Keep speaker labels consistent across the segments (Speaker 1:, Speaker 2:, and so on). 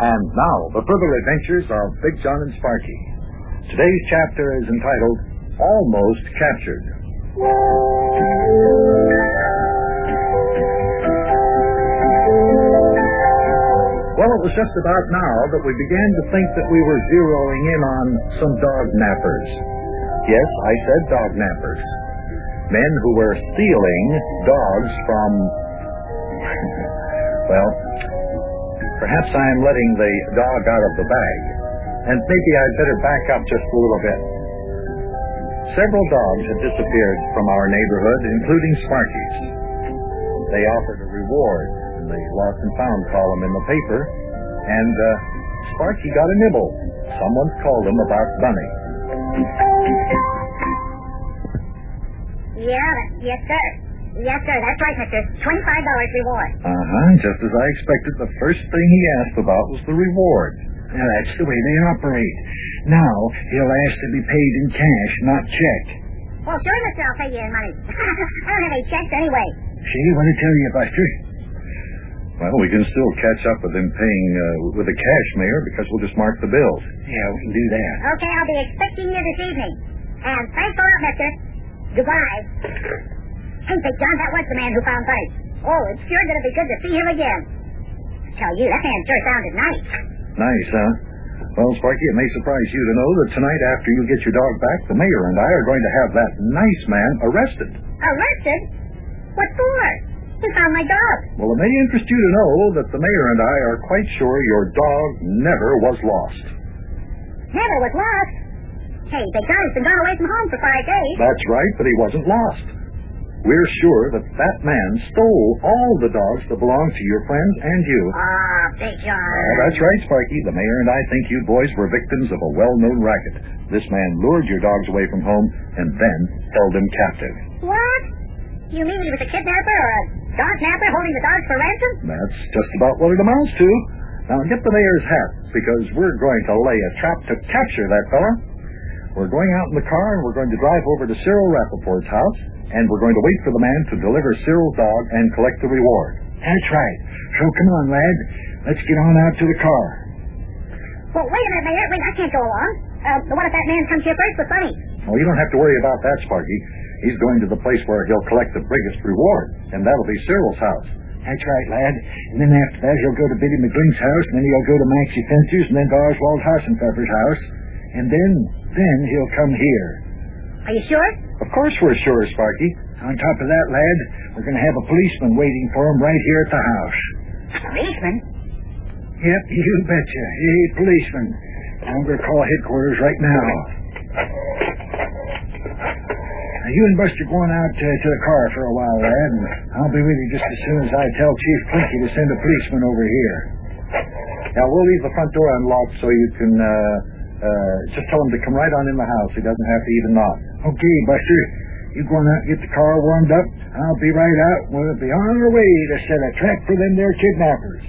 Speaker 1: And now, the further adventures of Big John and Sparky. Today's chapter is entitled Almost Captured. Well, it was just about now that we began to think that we were zeroing in on some dog nappers. Yes, I said dog nappers. Men who were stealing dogs from. well, perhaps I am letting the dog out of the bag. And maybe I'd better back up just a little bit. Several dogs had disappeared from our neighborhood, including Sparky's. They offered a reward in the lost and found column in the paper, and uh, Sparky got a nibble. Someone called him about Bunny.
Speaker 2: Yeah, yes, sir. Yes, sir. That's right, mister. Twenty-five dollars reward.
Speaker 1: Uh huh. Just as I expected, the first thing he asked about was the reward.
Speaker 3: Now, that's the way they operate. Now, he'll ask to be paid in cash, not check.
Speaker 2: Well, sure, mister. I'll pay you in money. I don't have any checks anyway.
Speaker 3: See what I tell you, Buster?
Speaker 1: Well, we can still catch up with him paying uh, with the cash, Mayor, because we'll just mark the bills.
Speaker 3: Yeah, we can do that.
Speaker 2: Okay, I'll be expecting you this evening. And thanks a lot, mister. Goodbye. Hey, Big John, that was the man who found Bunny. Oh, it's sure going to be good to see him again. I tell you, that man sure sounded nice.
Speaker 1: Nice, huh? Well, Sparky, it may surprise you to know that tonight after you get your dog back, the mayor and I are going to have that nice man arrested.
Speaker 2: Arrested? What for? He found my dog.
Speaker 1: Well, it may interest you to know that the mayor and I are quite sure your dog never was lost.
Speaker 2: Never was lost. Hey, Big John has been gone away from home for five days.
Speaker 1: That's right, but he wasn't lost. We're sure that that man stole all the dogs that belonged to your friends and you.
Speaker 2: Ah, Big John.
Speaker 1: Uh, that's right, Sparky. The mayor and I think you boys were victims of a well-known racket. This man lured your dogs away from home and then held them captive.
Speaker 2: What? You mean he was a kidnapper or a dog napper holding the dogs for ransom?
Speaker 1: That's just about what it amounts to. Now get the mayor's hat, because we're going to lay a trap to capture that fella. We're going out in the car and we're going to drive over to Cyril Rappaport's house, and we're going to wait for the man to deliver Cyril's dog and collect the reward.
Speaker 3: That's right. So come on, lad. Let's get on out to the car.
Speaker 2: Well, wait a minute, Mayor. Wait, I can't go along. Uh, what if that man comes here first with Bunny?
Speaker 1: Well, you don't have to worry about that, Sparky. He's going to the place where he'll collect the biggest reward, and that'll be Cyril's house.
Speaker 3: That's right, lad. And then after that, he'll go to Biddy McGlink's house, and then he'll go to Maxie Fencer's, and then to Oswald Hassenpfeffer's house. And then, then he'll come here.
Speaker 2: Are you sure?
Speaker 1: Of course we're sure, Sparky.
Speaker 3: On top of that, lad, we're going to have a policeman waiting for him right here at the house.
Speaker 2: A Policeman?
Speaker 3: Yep, you betcha. Hey, policeman. I'm going to call headquarters right now. Now, you and Buster going out uh, to the car for a while, lad, and I'll be with you just as soon as I tell Chief Clinky to send a policeman over here.
Speaker 1: Now, we'll leave the front door unlocked so you can, uh, uh, just tell him to come right on in the house. He doesn't have to even knock.
Speaker 3: Okay, Buster. You go on out and get the car warmed up. I'll be right out. We'll be on our way to set a trap for them there kidnappers.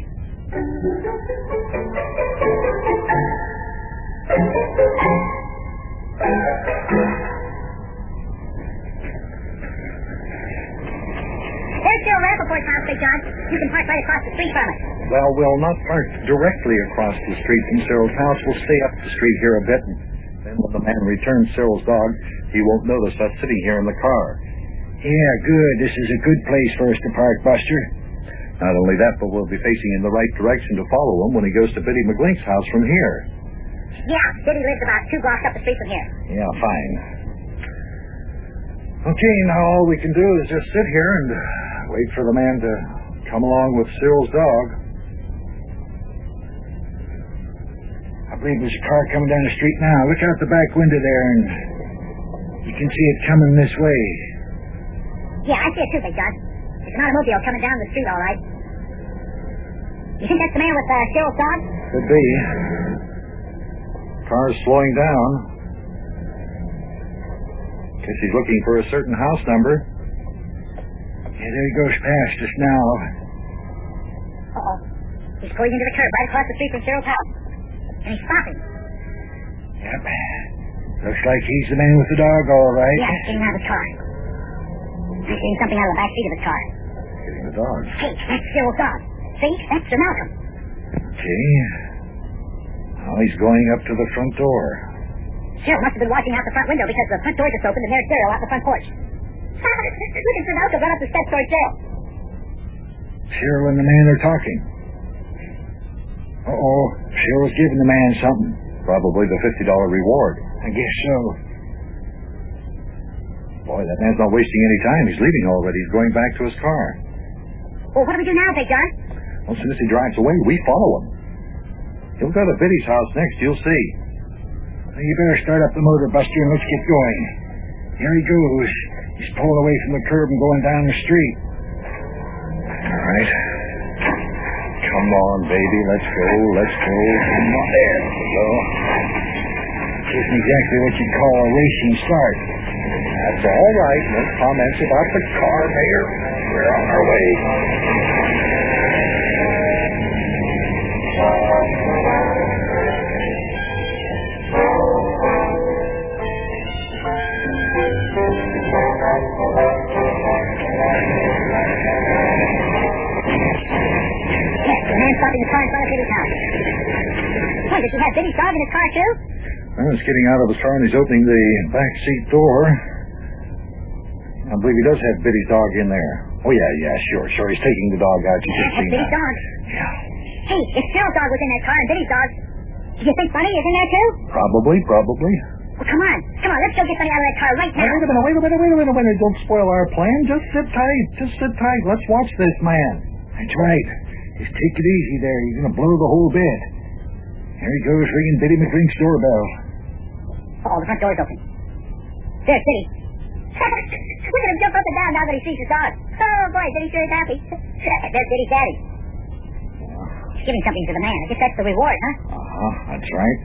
Speaker 2: You can park right across the street from it.
Speaker 1: Well, we'll not park directly across the street from Cyril's house. We'll stay up the street here a bit, and then when the man returns Cyril's dog, he won't notice us sitting here in the car.
Speaker 3: Yeah, good. This is a good place for us to park, Buster.
Speaker 1: Not only that, but we'll be facing in the right direction to follow him when he goes to Biddy McGlink's house from here.
Speaker 2: Yeah, Biddy lives about two blocks up the street from here.
Speaker 1: Yeah, fine. Okay, now all we can do is just sit here and wait for the man to come along with Cyril's dog.
Speaker 3: I believe there's a car coming down the street now. Look out the back window there, and you can see it coming this way.
Speaker 2: Yeah, I see it too, Big John. It's an automobile coming down the street, all right. You think that's the man with uh, Cyril's dog?
Speaker 1: Could be. Car's slowing down. Guess he's looking for a certain house number.
Speaker 3: Yeah, there he goes past us now.
Speaker 2: Uh-oh. He's going into the curb right across the street from Cyril's house. And he's stopping.
Speaker 3: Yep. Looks like he's the man with the dog, all right.
Speaker 2: Yeah, he's getting out of the car. I'm seeing something out of the back seat of the car.
Speaker 1: Getting the dog.
Speaker 2: Hey, that's Cyril's dog. See? That's Sir Malcolm.
Speaker 1: Okay.
Speaker 3: Oh, now he's going up to the front door.
Speaker 2: Cyril must have been watching out the front window because the front door just opened and there's Cyril out the front porch. Look at Sunoco run up the steps towards Cyril.
Speaker 3: Cyril and the man are talking. Uh-oh. Cyril's giving the man something.
Speaker 1: Probably the $50 reward.
Speaker 3: I guess so.
Speaker 1: Boy, that man's not wasting any time. He's leaving already. He's going back to his car.
Speaker 2: Well, what do we do now, Big John?
Speaker 1: Well, as soon as he drives away, we follow him. He'll go to Biddy's house next. You'll see.
Speaker 3: Well, you better start up the motor, Buster, and let's get going. Here he goes. He's pulling away from the curb and going down the street.
Speaker 1: Right. Come on, baby. Let's go. Let's go. Come on. There we go.
Speaker 3: Isn't exactly what you'd call a racing start.
Speaker 1: That's all right. No comments about the car, Mayor. We're on our way.
Speaker 2: Does he have Biddy's dog in his car, too?
Speaker 1: Well, he's getting out of his car and he's opening the back seat door. I believe he does have Biddy's dog in there. Oh, yeah, yeah, sure, sure. He's taking the dog out. You
Speaker 2: Yeah, that's Biddy's dog.
Speaker 1: Yeah.
Speaker 2: Hey, if Cyril's dog was in that car and Biddy's dog, do you think Bunny is in there, too?
Speaker 1: Probably, probably.
Speaker 2: Well, come on. Come on, let's go get Bunny out of that car right
Speaker 1: Now,
Speaker 2: now.
Speaker 1: wait a minute, wait a minute, wait a minute, wait a minute. Don't spoil our plan. Just sit tight. Just sit tight. Let's watch this man.
Speaker 3: That's right. Just take it easy there. You're going to blow the whole bed. Here he goes ringing Biddy McGlink's doorbell.
Speaker 2: Oh, the front door's open. There's Biddy. Look at him jump up and down now that he sees his dog. Oh, boy, Biddy sure is happy. There's Biddy's daddy. He's giving something to the man. I guess that's the reward, huh?
Speaker 1: Uh-huh, that's right.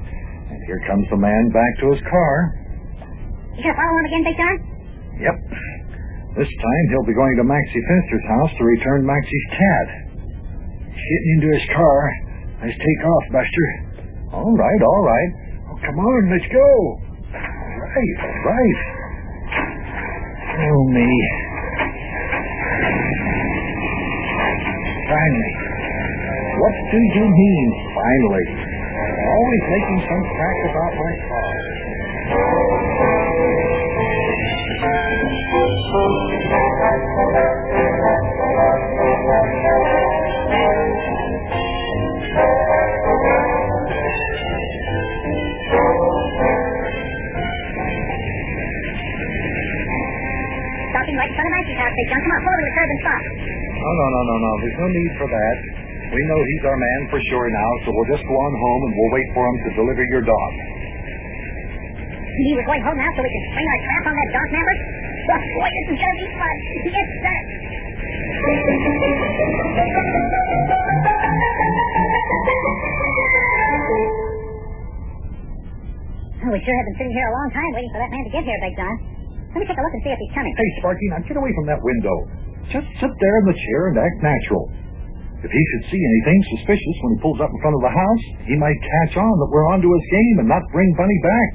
Speaker 1: And here comes the man back to his car.
Speaker 2: You gonna follow him again, Big John?
Speaker 1: Yep. This time he'll be going to Maxie Finster's house to return Maxie's cat.
Speaker 3: He's getting into his car. Let's take off, Buster.
Speaker 1: All right, all right.
Speaker 3: Oh, come on, let's go.
Speaker 1: Right, right.
Speaker 3: Oh, me. Finally.
Speaker 1: What do you mean, finally? Always making some crack about my car. No, no, no, no, no. There's no need for that. We know he's our man for sure now, so we'll just go on home and we'll wait for him to deliver your dog.
Speaker 2: You we're going home now so we can spring our trap on that dog snapper? Oh, boy, this is gonna be fun. Yes, sir. Oh, we sure have been sitting here a long time waiting for that man to get here, Big John. Let me take a look and see if he's coming.
Speaker 1: Hey, Sparky, now get away from that window. Just sit there in the chair and act natural. If he should see anything suspicious when he pulls up in front of the house, he might catch on that we're onto his game and not bring Bunny back.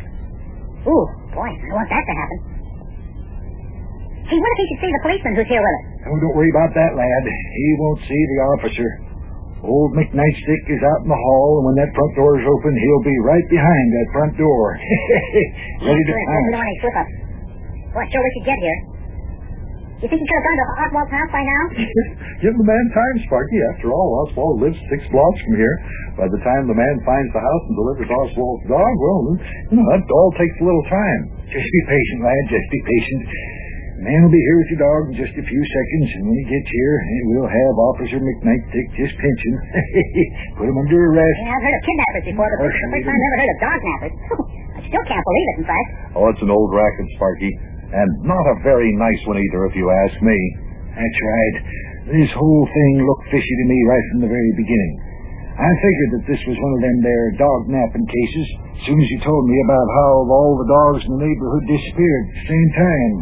Speaker 2: Ooh, boy, I want that to happen. Hey, what if he should see the policeman who's here with us?
Speaker 3: Oh, don't worry about that, lad. He won't see the officer. Old McNightstick is out in the hall, and when that front door is open, he'll be right behind that front door. Ready to pounce.
Speaker 2: Listen to when I slip up. Boy, sure we should get here. You think he could have gone to Oswald's house by now?
Speaker 1: Give the man time, Sparky. After all, Oswald lives six blocks from here. By the time the man finds the house and delivers Oswald's dog, well, you know, that all takes a little time.
Speaker 3: Just be patient, lad. Just be patient. The man will be here with your dog in just a few seconds, and when he gets here, we'll have Officer McNightstick just pinch him. Put him under arrest.
Speaker 2: Yeah, I've heard of kidnappers before, but this is the first time I've ever heard of dog nappers. I still can't believe it, in fact.
Speaker 1: Oh, it's an old racket, Sparky. And not a very nice one either, if you ask me.
Speaker 3: That's right. This whole thing looked fishy to me right from the very beginning. I figured that this was one of them there dog napping cases as soon as you told me about how all the dogs in the neighborhood disappeared at the same time.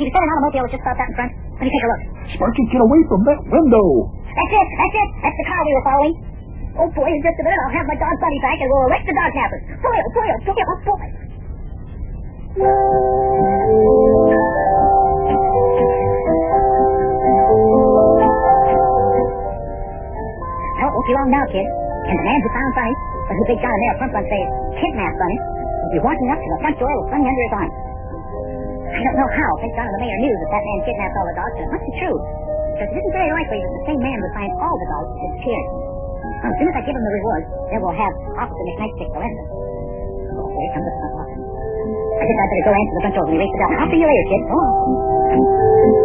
Speaker 2: You said an automobile was just stopped out in front. Let me take a look.
Speaker 1: Sparky, get away from that window.
Speaker 2: That's it, that's it. That's the car we were following. Oh, boy, in just a minute I'll have my dog Bunny back and we'll arrest the dog nappers. Boy, oh, boy, oh, boy, it won't be long now, kid. And the man who found Bunny But who Big John and Mayor Plump one say kidnapped Bunny be walking up to the front door with Bunny under his arm. I don't know how John and the mayor knew that that man kidnapped all the dogs, but it must be true. Because it isn't very likely that the same man would find all the dogs disappeared. Now, as soon as I give him the reward, then we'll have Officer McKnight take the it. Oh, here comes the front office. I think I better go answer the front door and erase it out. I'll see you later, kid. Oh.